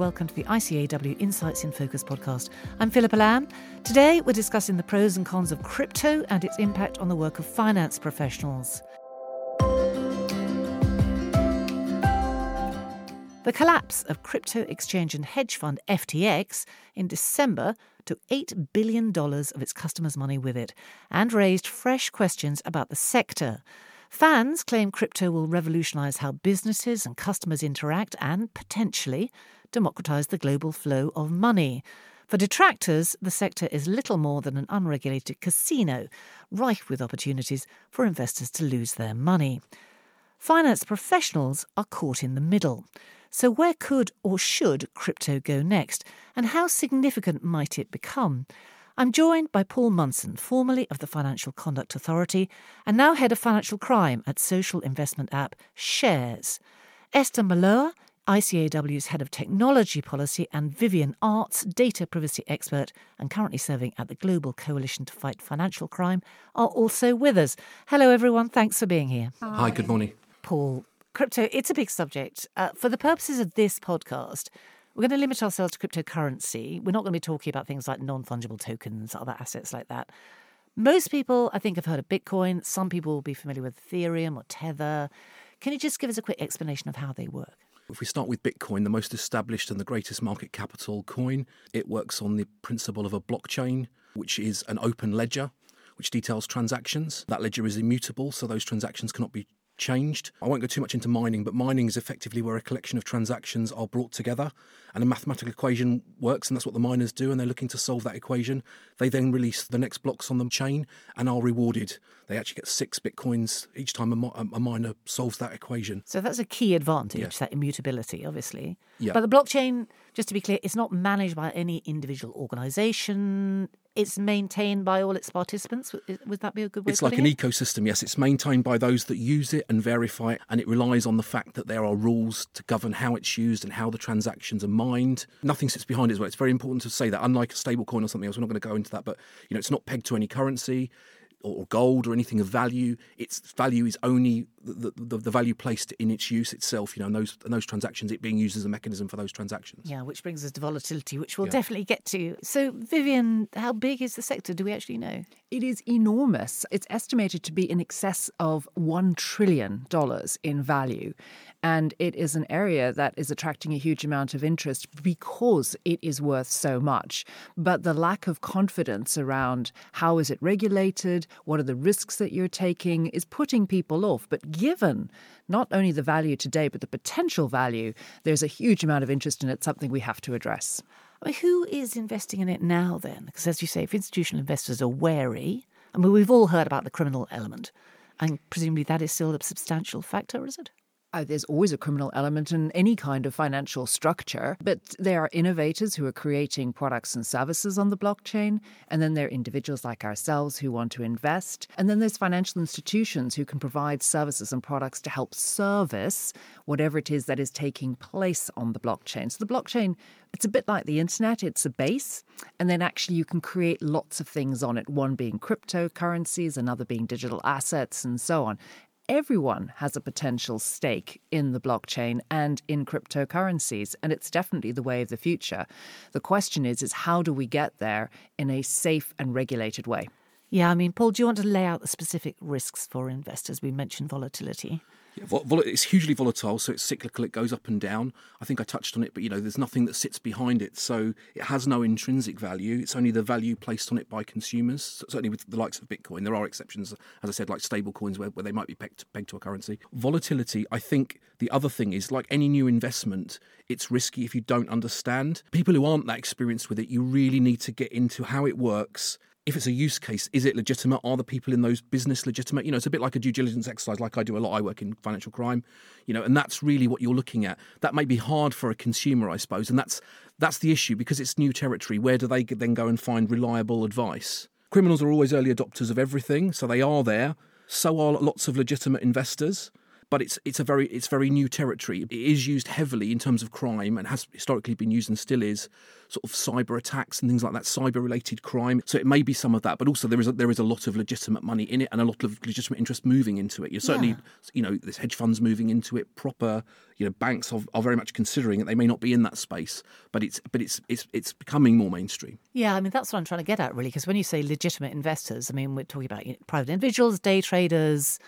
welcome to the ICAEW Insights in Focus podcast. I'm Philippa Lamb. Today, we're discussing the pros and cons of crypto and its impact on the work of finance professionals. The collapse of crypto exchange and hedge fund FTX in December took $8 billion of its customers' money with it and raised fresh questions about the sector. Fans claim crypto will revolutionize how businesses and customers interact and, potentially, democratize the global flow of money. For detractors, the sector is little more than an unregulated casino, rife with opportunities for investors to lose their money. Finance professionals are caught in the middle. So, where could or should crypto go next, and how significant might it become? I'm joined by Paul Munson, formerly of the Financial Conduct Authority and now head of financial crime at social investment app Shares. Esther Mallowah, ICAEW's head of technology policy, and Vivienne Artz, data privacy expert and currently serving at the Global Coalition to Fight Financial Crime, are also with us. Hello, everyone. Thanks for being here. Hi, Hi good morning. Paul, crypto, it's a big subject. Uh, for the purposes of this podcast, we're going to limit ourselves to cryptocurrency. We're not going to be talking about things like non fungible tokens, other assets like that. Most people, I think, have heard of Bitcoin. Some people will be familiar with Ethereum or Tether. Can you just give us a quick explanation of how they work? If we start with Bitcoin, the most established and the greatest market capital coin, it works on the principle of a blockchain, which is an open ledger which details transactions. That ledger is immutable, so those transactions cannot be changed. I won't go too much into mining, but mining is effectively where a collection of transactions are brought together and a mathematical equation works, and that's what the miners do, and they're looking to solve that equation. They then release the next blocks on the chain and are rewarded. They actually get six bitcoins each time a, a miner solves that equation. So that's a key advantage, yeah. that immutability, obviously. Yeah. But the blockchain, just to be clear, it's not managed by any individual organization it's maintained by all its participants. Would that be a good way? It's like an it? ecosystem. Yes, it's maintained by those that use it and verify it, and it relies on the fact that there are rules to govern how it's used and how the transactions are mined. Nothing sits behind it as well. It's very important to say that. Unlike a stable coin or something else, we're not going to go into that, but you know, it's not pegged to any currency or gold or anything of value. Its value is only the, the, the, value placed in its use itself, you know, and those, and those transactions, it being used as a mechanism for those transactions. Yeah, which brings us to volatility, which we'll yeah. definitely get to. So, Vivienne, how big is the sector? Do we actually know? It is enormous. It's estimated to be in excess of $1 trillion in value. And it is an area that is attracting a huge amount of interest because it is worth so much. But the lack of confidence around how is it regulated, what are the risks that you're taking, is putting people off. But given not only the value today, but the potential value, there's a huge amount of interest in it, something we have to address. I mean, who is investing in it now then? Because as you say, if institutional investors are wary, I mean, we've all heard about the criminal element, and presumably that is still a substantial factor, is it? Uh, there's always a criminal element in any kind of financial structure, but there are innovators who are creating products and services on the blockchain. And then there are individuals like ourselves who want to invest. And then there's financial institutions who can provide services and products to help service whatever it is that is taking place on the blockchain. So the blockchain, it's a bit like the internet, it's a base. And then actually you can create lots of things on it, one being cryptocurrencies, another being digital assets, and so on everyone has a potential stake in the blockchain and in cryptocurrencies and it's definitely the way of the future. The question is is how do we get there in a safe and regulated way? Yeah i mean paul do you want to lay out the specific risks for investors? We mentioned volatility yeah, vol- it's hugely volatile, so it's cyclical. It goes up and down. I think I touched on it, but you know, there's nothing that sits behind it, so it has no intrinsic value. It's only the value placed on it by consumers. Certainly, with the likes of Bitcoin, there are exceptions, as I said, like stable coins where, where they might be pegged, pegged to a currency. Volatility. I think the other thing is like any new investment, it's risky if you don't understand. People who aren't that experienced with it, you really need to get into how it works if it's a use case, is it legitimate? Are the people in those business legitimate? You know, it's a bit like a due diligence exercise, like I do a lot. I work in financial crime, you know, and that's really what you're looking at. That may be hard for a consumer, I suppose, and that's that's the issue because it's new territory. Where do they then go and find reliable advice? Criminals are always early adopters of everything, so they are there. So are lots of legitimate investors. But it's it's a very it's very new territory. It is used heavily in terms of crime and has historically been used and still is sort of cyber attacks and things like that, cyber related crime. So it may be some of that, but also there is a, there is a lot of legitimate money in it and a lot of legitimate interest moving into it. You're certainly yeah. you know there's hedge funds moving into it. Proper you know banks are, are very much considering it. They may not be in that space, but it's but it's it's it's becoming more mainstream. Yeah, I mean that's what I'm trying to get at really, because when you say legitimate investors, I mean we're talking about you know, private individuals, day traders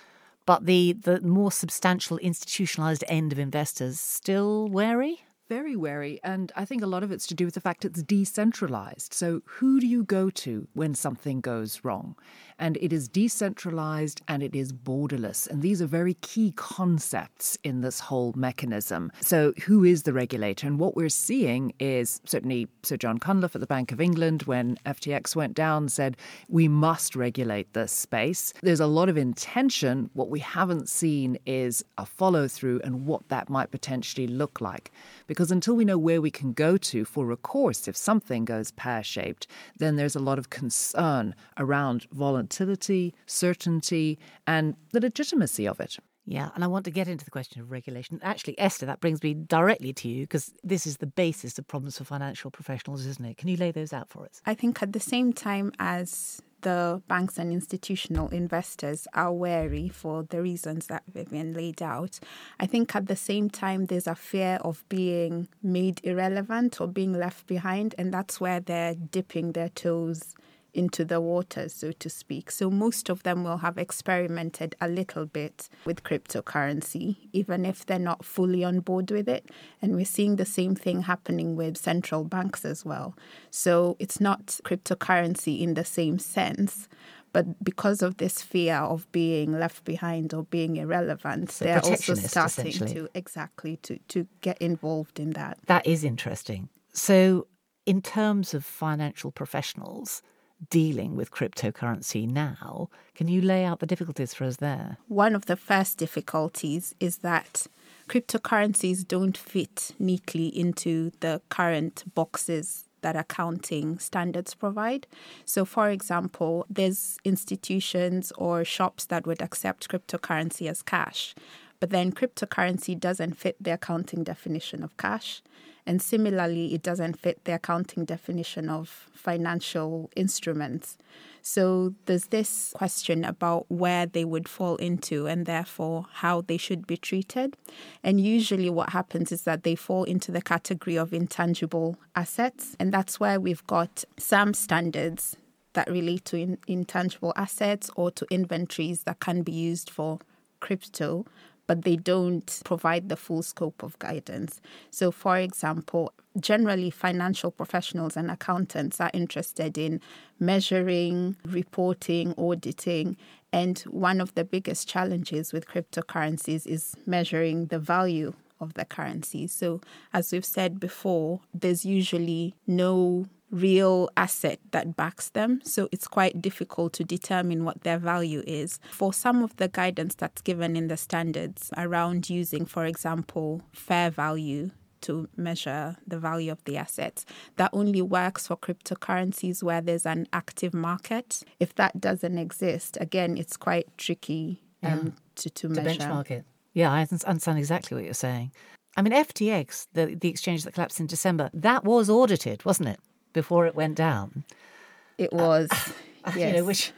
but the, the more substantial institutionalized end of investors still wary? very wary. And I think a lot of it's to do with the fact it's decentralized. So, who do you go to when something goes wrong? And it is decentralized and it is borderless. And these are very key concepts in this whole mechanism. So, who is the regulator? And what we're seeing is certainly Sir John Cunliffe at the Bank of England, when FTX went down, said, we must regulate this space. There's a lot of intention. What we haven't seen is a follow through and what that might potentially look like. Because until we know where we can go to for recourse if something goes pear shaped, then there's a lot of concern around volatility, certainty, and the legitimacy of it. Yeah, and I want to get into the question of regulation. Actually, Esther, that brings me directly to you because this is the basis of problems for financial professionals, isn't it? Can you lay those out for us? I think at the same time as the banks and institutional investors are wary for the reasons that Vivienne laid out. I think at the same time, there's a fear of being made irrelevant or being left behind, and that's where they're dipping their toes into the waters, so to speak. So most of them will have experimented a little bit with cryptocurrency, even if they're not fully on board with it. And we're seeing the same thing happening with central banks as well. So it's not cryptocurrency in the same sense. But because of this fear of being left behind or being irrelevant, so they're also starting to exactly to, to get involved in that. That is interesting. So in terms of financial professionals, dealing with cryptocurrency now. Can you lay out the difficulties for us there? One of the first difficulties is that cryptocurrencies don't fit neatly into the current boxes that accounting standards provide. So, for example, there's institutions or shops that would accept cryptocurrency as cash, but then cryptocurrency doesn't fit the accounting definition of cash. And similarly, it doesn't fit the accounting definition of financial instruments. So there's this question about where they would fall into and therefore how they should be treated. And usually, what happens is that they fall into the category of intangible assets. And that's where we've got some standards that relate to in- intangible assets or to inventories that can be used for crypto but they don't provide the full scope of guidance. So, for example, generally financial professionals and accountants are interested in measuring, reporting, auditing. And one of the biggest challenges with cryptocurrencies is measuring the value of the currency. So, as we've said before, there's usually no real asset that backs them. So it's quite difficult to determine what their value is. For some of the guidance that's given in the standards around using, for example, fair value to measure the value of the assets. That only works for cryptocurrencies where there's an active market. If that doesn't exist, again, it's quite tricky um, yeah. to, to, to measure. benchmark it. Yeah, I understand exactly what you're saying. I mean, FTX, the, the exchange that collapsed in December, that was audited, wasn't it? Before it went down. It was, uh, yes. you know, which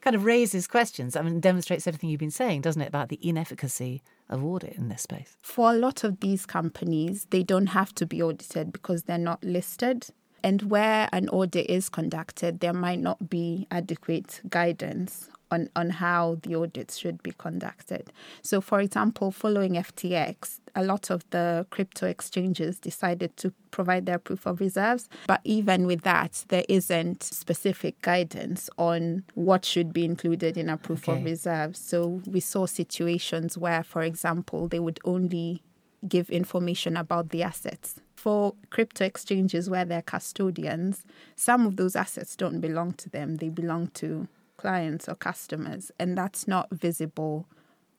kind of raises questions. I mean, demonstrates everything you've been saying, doesn't it, about the inefficacy of audit in this space? For a lot of these companies, they don't have to be audited because they're not listed. And where an audit is conducted, there might not be adequate guidance on, on how the audits should be conducted. So, for example, following FTX, a lot of the crypto exchanges decided to provide their proof of reserves. But even with that, there isn't specific guidance on what should be included in a proof okay. of reserves. So, we saw situations where, for example, they would only give information about the assets. For crypto exchanges where they're custodians, some of those assets don't belong to them, they belong to clients or customers, and that's not visible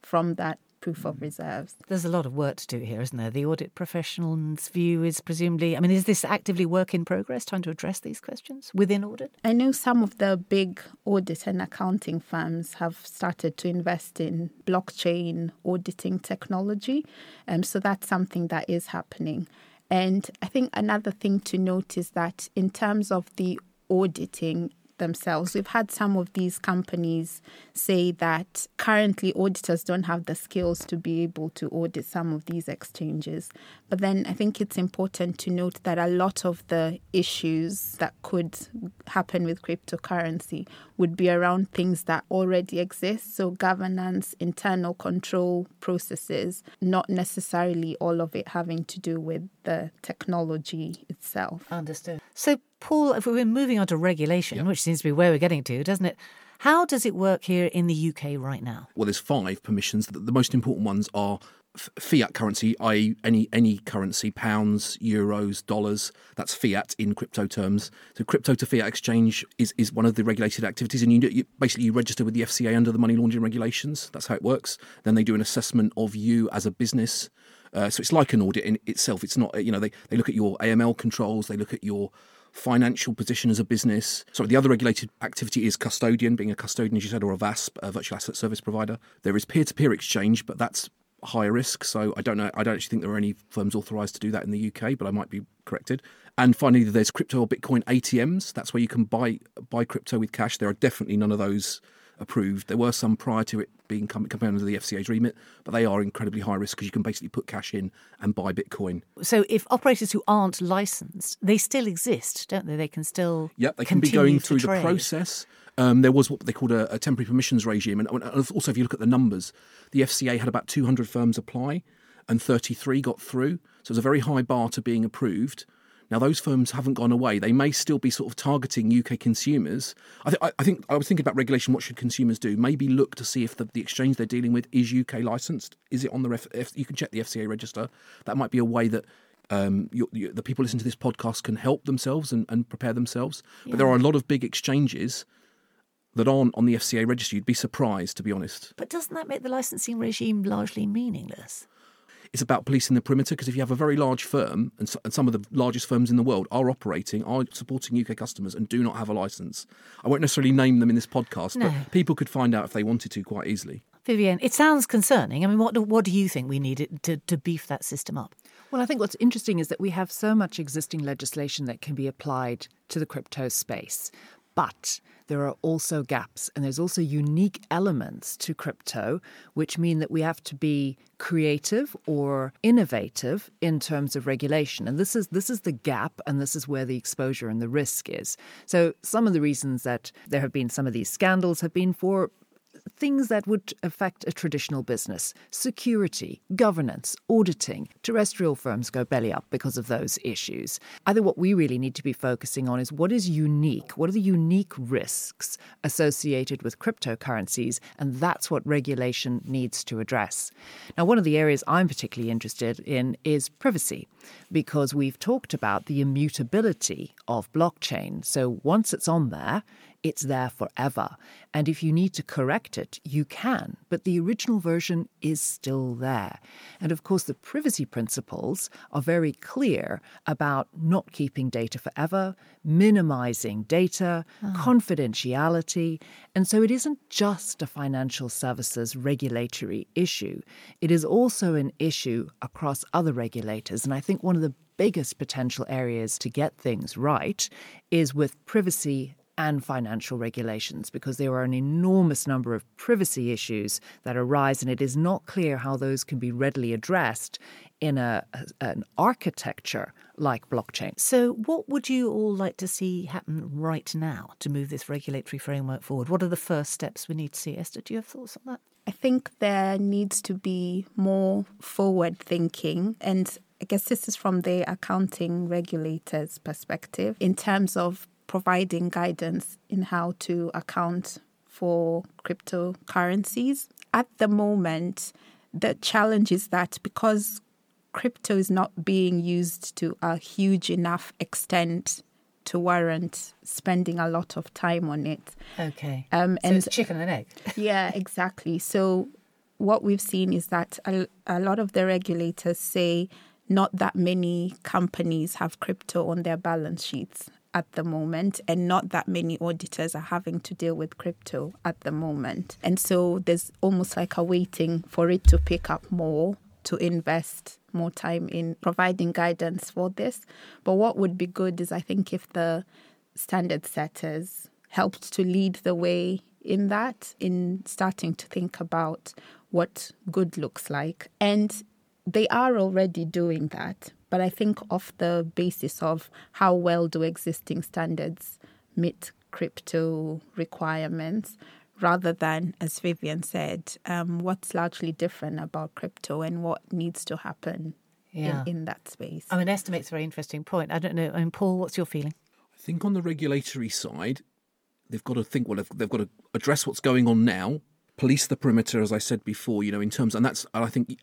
from that proof of reserves. There's a lot of work to do here, isn't there? The audit professional's view is presumably, I mean, is this actively work in progress trying to address these questions within audit? I know some of the big audit and accounting firms have started to invest in blockchain auditing technology. Um, so that's something that is happening. And I think another thing to note is that in terms of the auditing, themselves. We've had some of these companies say that currently auditors don't have the skills to be able to audit some of these exchanges. But then I think it's important to note that a lot of the issues that could happen with cryptocurrency would be around things that already exist. So, governance, internal control processes, not necessarily all of it having to do with the technology itself. Understood. So, Paul, if we're moving on to regulation, yep. which seems to be where we're getting to, doesn't it? How does it work here in the UK right now? Well, there's five permissions. The most important ones are fiat currency, i.e., any any currency, pounds, euros, dollars. That's fiat in crypto terms. So, crypto to fiat exchange is, is one of the regulated activities, and you, you basically you register with the FCA under the money laundering regulations. That's how it works. Then they do an assessment of you as a business. Uh, so it's like an audit in itself. It's not you know they they look at your AML controls, they look at your financial position as a business. So the other regulated activity is custodian, being a custodian, as you said, or a VASP, a virtual asset service provider. There is peer-to-peer exchange, but that's higher risk. So I don't know. I don't actually think there are any firms authorised to do that in the UK, but I might be corrected. And finally, there's crypto or Bitcoin ATMs. That's where you can buy buy crypto with cash. There are definitely none of those approved. There were some prior to it being coming under the FCA's remit, but they are incredibly high risk because you can basically put cash in and buy Bitcoin. So if operators who aren't licensed, they still exist, don't they? They can still yep, they can be going through the process. Um, there was what they called a, a temporary permissions regime, and also if you look at the numbers, the FCA had about 200 firms apply, and 33 got through. So it's a very high bar to being approved. Now, those firms haven't gone away. They may still be sort of targeting UK consumers. I, th- I think I was thinking about regulation. What should consumers do? Maybe look to see if the, the exchange they're dealing with is UK licensed. Is it on the ref? If you can check the FCA register. That might be a way that um, you, you, the people listening to this podcast can help themselves and, and prepare themselves. Yeah. But there are a lot of big exchanges that aren't on the FCA register. You'd be surprised, to be honest. But doesn't that make the licensing regime largely meaningless? It's about policing the perimeter because if you have a very large firm, and, so, and, some of the largest firms in the world are operating, are supporting UK customers and do not have a license, I won't necessarily name them in this podcast, no. but people could find out if they wanted to quite easily. Vivienne, it sounds concerning. I mean, what do, what do you think we need to, to beef that system up? Well, I think what's interesting is that we have so much existing legislation that can be applied to the crypto space. But there are also gaps and there's also unique elements to crypto, which mean that we have to be creative or innovative in terms of regulation. And this is this is the gap and this is where the exposure and the risk is. So some of the reasons that there have been some of these scandals have been for things that would affect a traditional business security, governance, auditing. Terrestrial firms go belly up because of those issues. I think what we really need to be focusing on is what is unique? What are the unique risks associated with cryptocurrencies? And that's what regulation needs to address. Now, one of the areas I'm particularly interested in is privacy, because we've talked about the immutability of blockchain. So once it's on there, it's there forever. And if you need to correct it, you can, but the original version is still there. And of course, the privacy principles are very clear about not keeping data forever, minimizing data, oh. confidentiality. And so it isn't just a financial services regulatory issue, it is also an issue across other regulators. And I think one of the biggest potential areas to get things right is with privacy and financial regulations because there are an enormous number of privacy issues that arise, and it is not clear how those can be readily addressed in a, a, an architecture like blockchain. So, what would you all like to see happen right now to move this regulatory framework forward? What are the first steps we need to see? Esther, do you have thoughts on that? I think there needs to be more forward thinking and I guess this is from the accounting regulators' perspective in terms of providing guidance in how to account for cryptocurrencies. At the moment, the challenge is that because crypto is not being used to a huge enough extent to warrant spending a lot of time on it. Okay. Um, so and it's chicken and egg. yeah, exactly. So what we've seen is that a, a lot of the regulators say not that many companies have crypto on their balance sheets at the moment, and not that many auditors are having to deal with crypto at the moment. And so there's almost like a waiting for it to pick up more to invest more time in providing guidance for this. But what would be good is, I think, if the standard setters helped to lead the way in that, in starting to think about what good looks like. And they are already doing that. But I think off the basis of how well do existing standards meet crypto requirements, rather than, as Vivienne said, um, what's largely different about crypto and what needs to happen Yeah. in, in that space. I mean, estimate's makes a very interesting point. I don't know. I mean, Paul, what's your feeling? I think on the regulatory side, they've got to think well, they've, they've got to address what's going on now, police the perimeter, as I said before. You know, in terms, and that's and I think.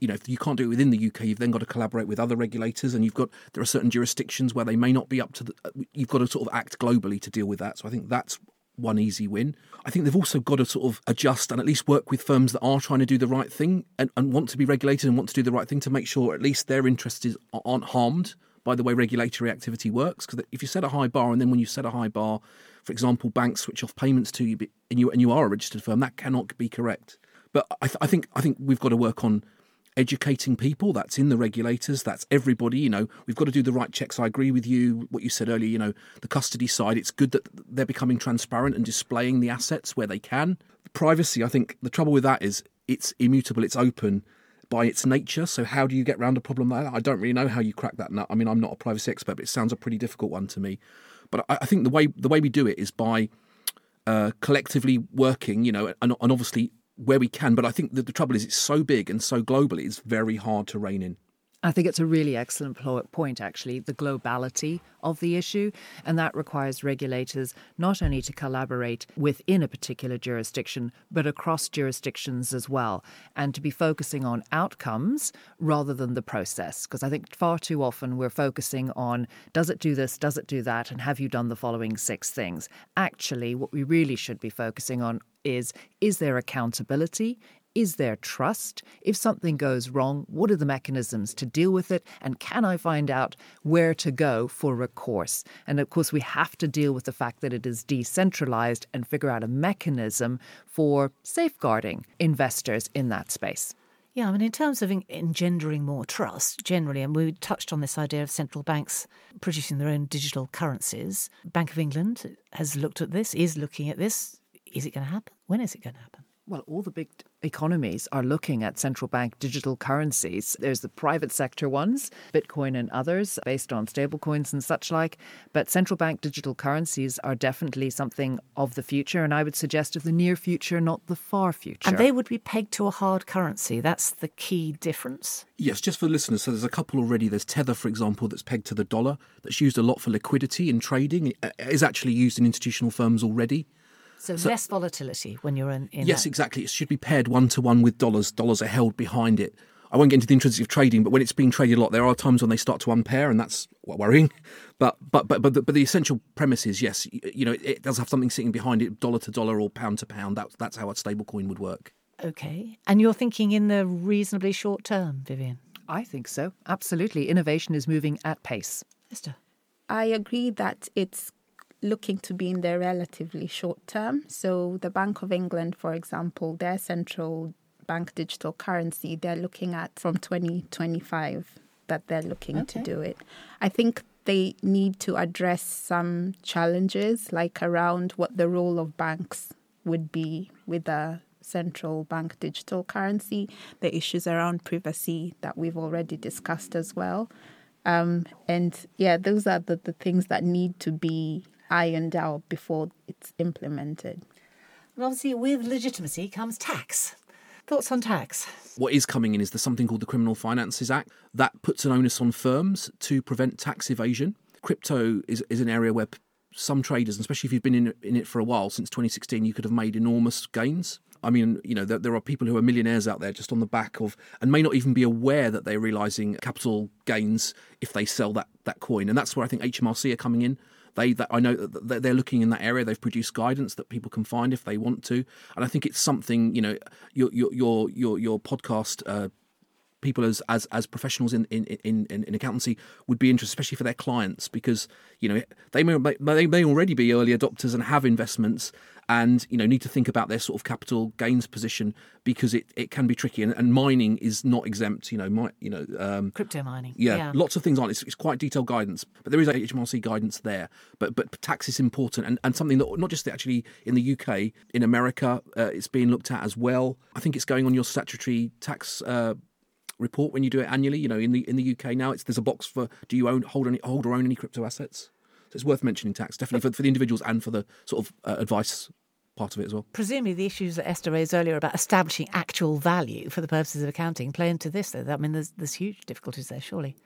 You know, if you can't do it within the UK, you've then got to collaborate with other regulators, and you've got there are certain jurisdictions where they may not be up to the. You've got to sort of act globally to deal with that. So I think that's one easy win. I think they've also got to sort of adjust and at least work with firms that are trying to do the right thing and, and want to be regulated and want to do the right thing to make sure at least their interests is, aren't harmed by the way regulatory activity works. Because if you set a high bar and then when you set a high bar, for example, banks switch off payments to you and you and you are a registered firm, that cannot be correct. But I, th- I think I think we've got to work on educating people that's in the regulators that's everybody you know. We've got to do the right checks i agree with you what you said earlier you know the custody side it's good that they're becoming transparent and displaying the assets where they can. Privacy i think the trouble with that is it's immutable it's open by its nature so how do you get around a problem like that? I don't really know how you crack that nut. I mean i'm not a privacy expert but it sounds a pretty difficult one to me. But i, I think the way the way we do it is by uh, collectively working you know and, and obviously where we can. But I think that the trouble is it's so big and so global, it's very hard to rein in. I think it's a really excellent point, actually, the globality of the issue. And that requires regulators not only to collaborate within a particular jurisdiction, but across jurisdictions as well, and to be focusing on outcomes rather than the process. Because I think far too often we're focusing on does it do this, does it do that, and have you done the following six things? Actually, what we really should be focusing on is is there accountability? Is there trust? If something goes wrong, what are the mechanisms to deal with it? And can I find out where to go for recourse? And of course, we have to deal with the fact that it is decentralized and figure out a mechanism for safeguarding investors in that space. Yeah, I mean, in terms of engendering more trust generally, and we touched on this idea of central banks producing their own digital currencies. Bank of England has looked at this, is looking at this. Is it going to happen? When is it going to happen? Well, all the big economies are looking at central bank digital currencies. There's the private sector ones, Bitcoin and others, based on stablecoins and such like. But central bank digital currencies are definitely something of the future, and I would suggest of the near future, not the far future. And they would be pegged to a hard currency. That's the key difference. Yes, just for listeners, so there's a couple already. There's Tether, for example, that's pegged to the dollar, that's used a lot for liquidity and trading. It uh, is actually used in institutional firms already. So, less volatility when you're in. in Yes, that. exactly. It should be paired one to one with dollars. Dollars are held behind it. I won't get into the intrinsics of trading, but when it's being traded a lot, there are times when they start to unpair, and that's worrying. But but but but the, but the essential premise is yes, you know, it does have something sitting behind it, dollar to dollar or pound to pound. That, that's how a stable coin would work. Okay. And you're thinking in the reasonably short term, Vivienne? I think so. Absolutely. Innovation is moving at pace. Esther? I agree that it's looking to be in the relatively short term. So, the Bank of England, for example, their central bank digital currency, they're looking at from 2025 that they're looking to do it. I think they need to address some challenges, like around what the role of banks would be with a central bank digital currency, the issues around privacy that we've already discussed as well. Um, and yeah, those are the, the things that need to be ironed out before it's implemented. And obviously, with legitimacy comes tax. Thoughts on tax? What is coming in is there's something called the Criminal Finances Act that puts an onus on firms to prevent tax evasion. Crypto is, is an area where some traders, especially if you've been in, in it for a while, since 2016, you could have made enormous gains. I mean, you know, there, there are people who are millionaires out there just on the back of, and may not even be aware that they're realizing capital gains if they sell that, that coin. And that's where I think HMRC are coming in. They, that I know that they're looking in that area. They've produced guidance that people can find if they want to, and I think it's something you know your your your your, podcast uh, people as as, as professionals in, in, in, in accountancy would be interested, especially for their clients, because you know they may they may already be early adopters and have investments, and you know need to think about their sort of capital gains position because it, it can be tricky, and, and mining is not exempt. You know, my, you know, um, crypto mining. Yeah, yeah, lots of things aren't. It's, it's quite detailed guidance, but there is HMRC guidance there. But but tax is important, and, and something that not just actually in the UK, in America, uh, it's being looked at as well. I think it's going on your statutory tax. Uh, report when you do it annually. You know, in the in the UK now, it's there's a box for do you own hold any hold or own any crypto assets. So it's worth mentioning tax definitely for, for the individuals and for the sort of uh, advice part of it as well. Presumably, the issues that Esther raised earlier about establishing actual value for the purposes of accounting play into this. Though I mean, there's there's huge difficulties there, surely.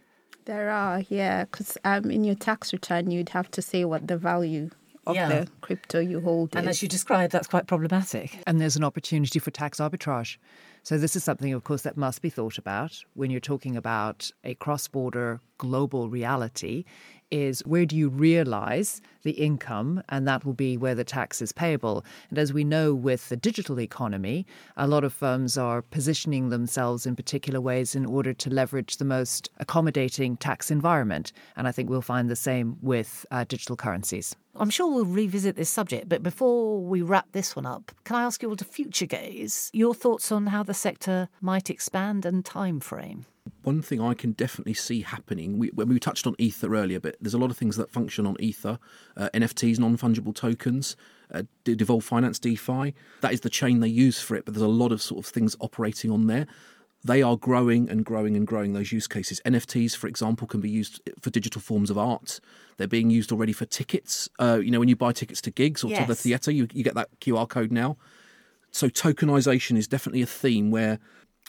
There are, yeah, because um, in your tax return, you'd have to say what the value of yeah. the crypto you hold. And is. as you described, that's quite problematic. And there's an opportunity for tax arbitrage. So, this is something, of course, that must be thought about when you're talking about a cross border global reality is where do you realize the income, and that will be where the tax is payable. And as we know with the digital economy, a lot of firms are positioning themselves in particular ways in order to leverage the most accommodating tax environment. And I think we'll find the same with uh, digital currencies. I'm sure we'll revisit this subject, but before we wrap this one up, can I ask you all to future gaze your thoughts on how the sector might expand and time frame? One thing I can definitely see happening, we, when we touched on Ether earlier, but there's a lot of things that function on Ether, uh, NFTs, non fungible tokens, uh, Devolve Finance DeFi. That is the chain they use for it, but there's a lot of sort of things operating on there they are growing and growing and growing those use cases. NFTs, for example, can be used for digital forms of art. They're being used already for tickets. Uh, you know, when you buy tickets to gigs or yes. to the theatre, you, you get that QR code now. So tokenization is definitely a theme where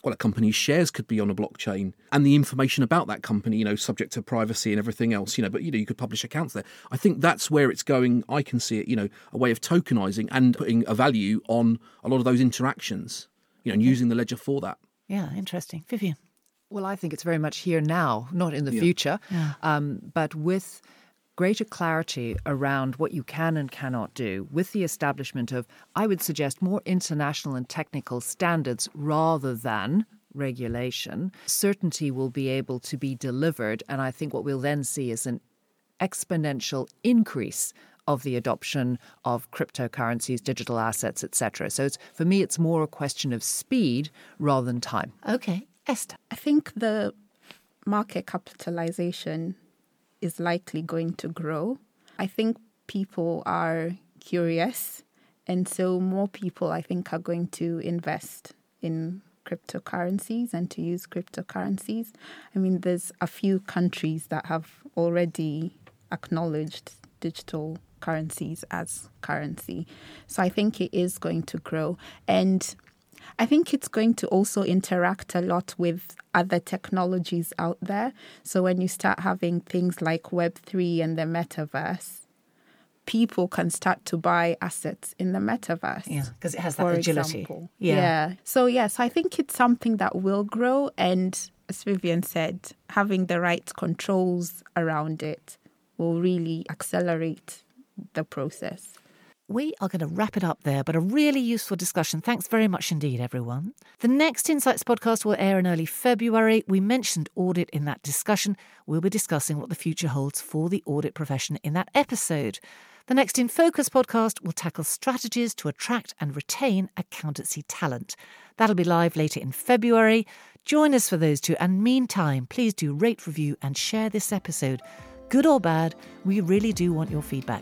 well, a company's shares could be on a blockchain and the information about that company, you know, subject to privacy and everything else, you know, but, you know, you could publish accounts there. I think that's where it's going. I can see it, you know, a way of tokenizing and putting a value on a lot of those interactions, you know, and using the ledger for that. Yeah, interesting. Vivienne. Well, I think it's very much here now, not in the yeah. future, yeah. Um, but with greater clarity around what you can and cannot do, with the establishment of, I would suggest, more international and technical standards rather than regulation, certainty will be able to be delivered. And I think what we'll then see is an exponential increase of the adoption of cryptocurrencies, digital assets, etc. So it's, for me, it's more a question of speed rather than time. Okay, Esther. I think the market capitalization is likely going to grow. I think people are curious, and so more people, I think, are going to invest in cryptocurrencies and to use cryptocurrencies. I mean, there's a few countries that have already acknowledged digital currencies as currency. So I think it is going to grow. And I think it's going to also interact a lot with other technologies out there. So when you start having things like Web3 and the metaverse, people can start to buy assets in the metaverse. Yeah, because it has that agility. Example. Yeah. yeah. So, yes, I think it's something that will grow. And as Vivienne said, having the right controls around it will really accelerate the process. We are going to wrap it up there, but a really useful discussion. Thanks very much indeed, everyone. The next Insights podcast will air in early February. We mentioned audit in that discussion. We'll be discussing what the future holds for the audit profession in that episode. The next In Focus podcast will tackle strategies to attract and retain accountancy talent. That'll be live later in February. Join us for those two, and meantime, please do rate, review, and share this episode. Good or bad, we really do want your feedback.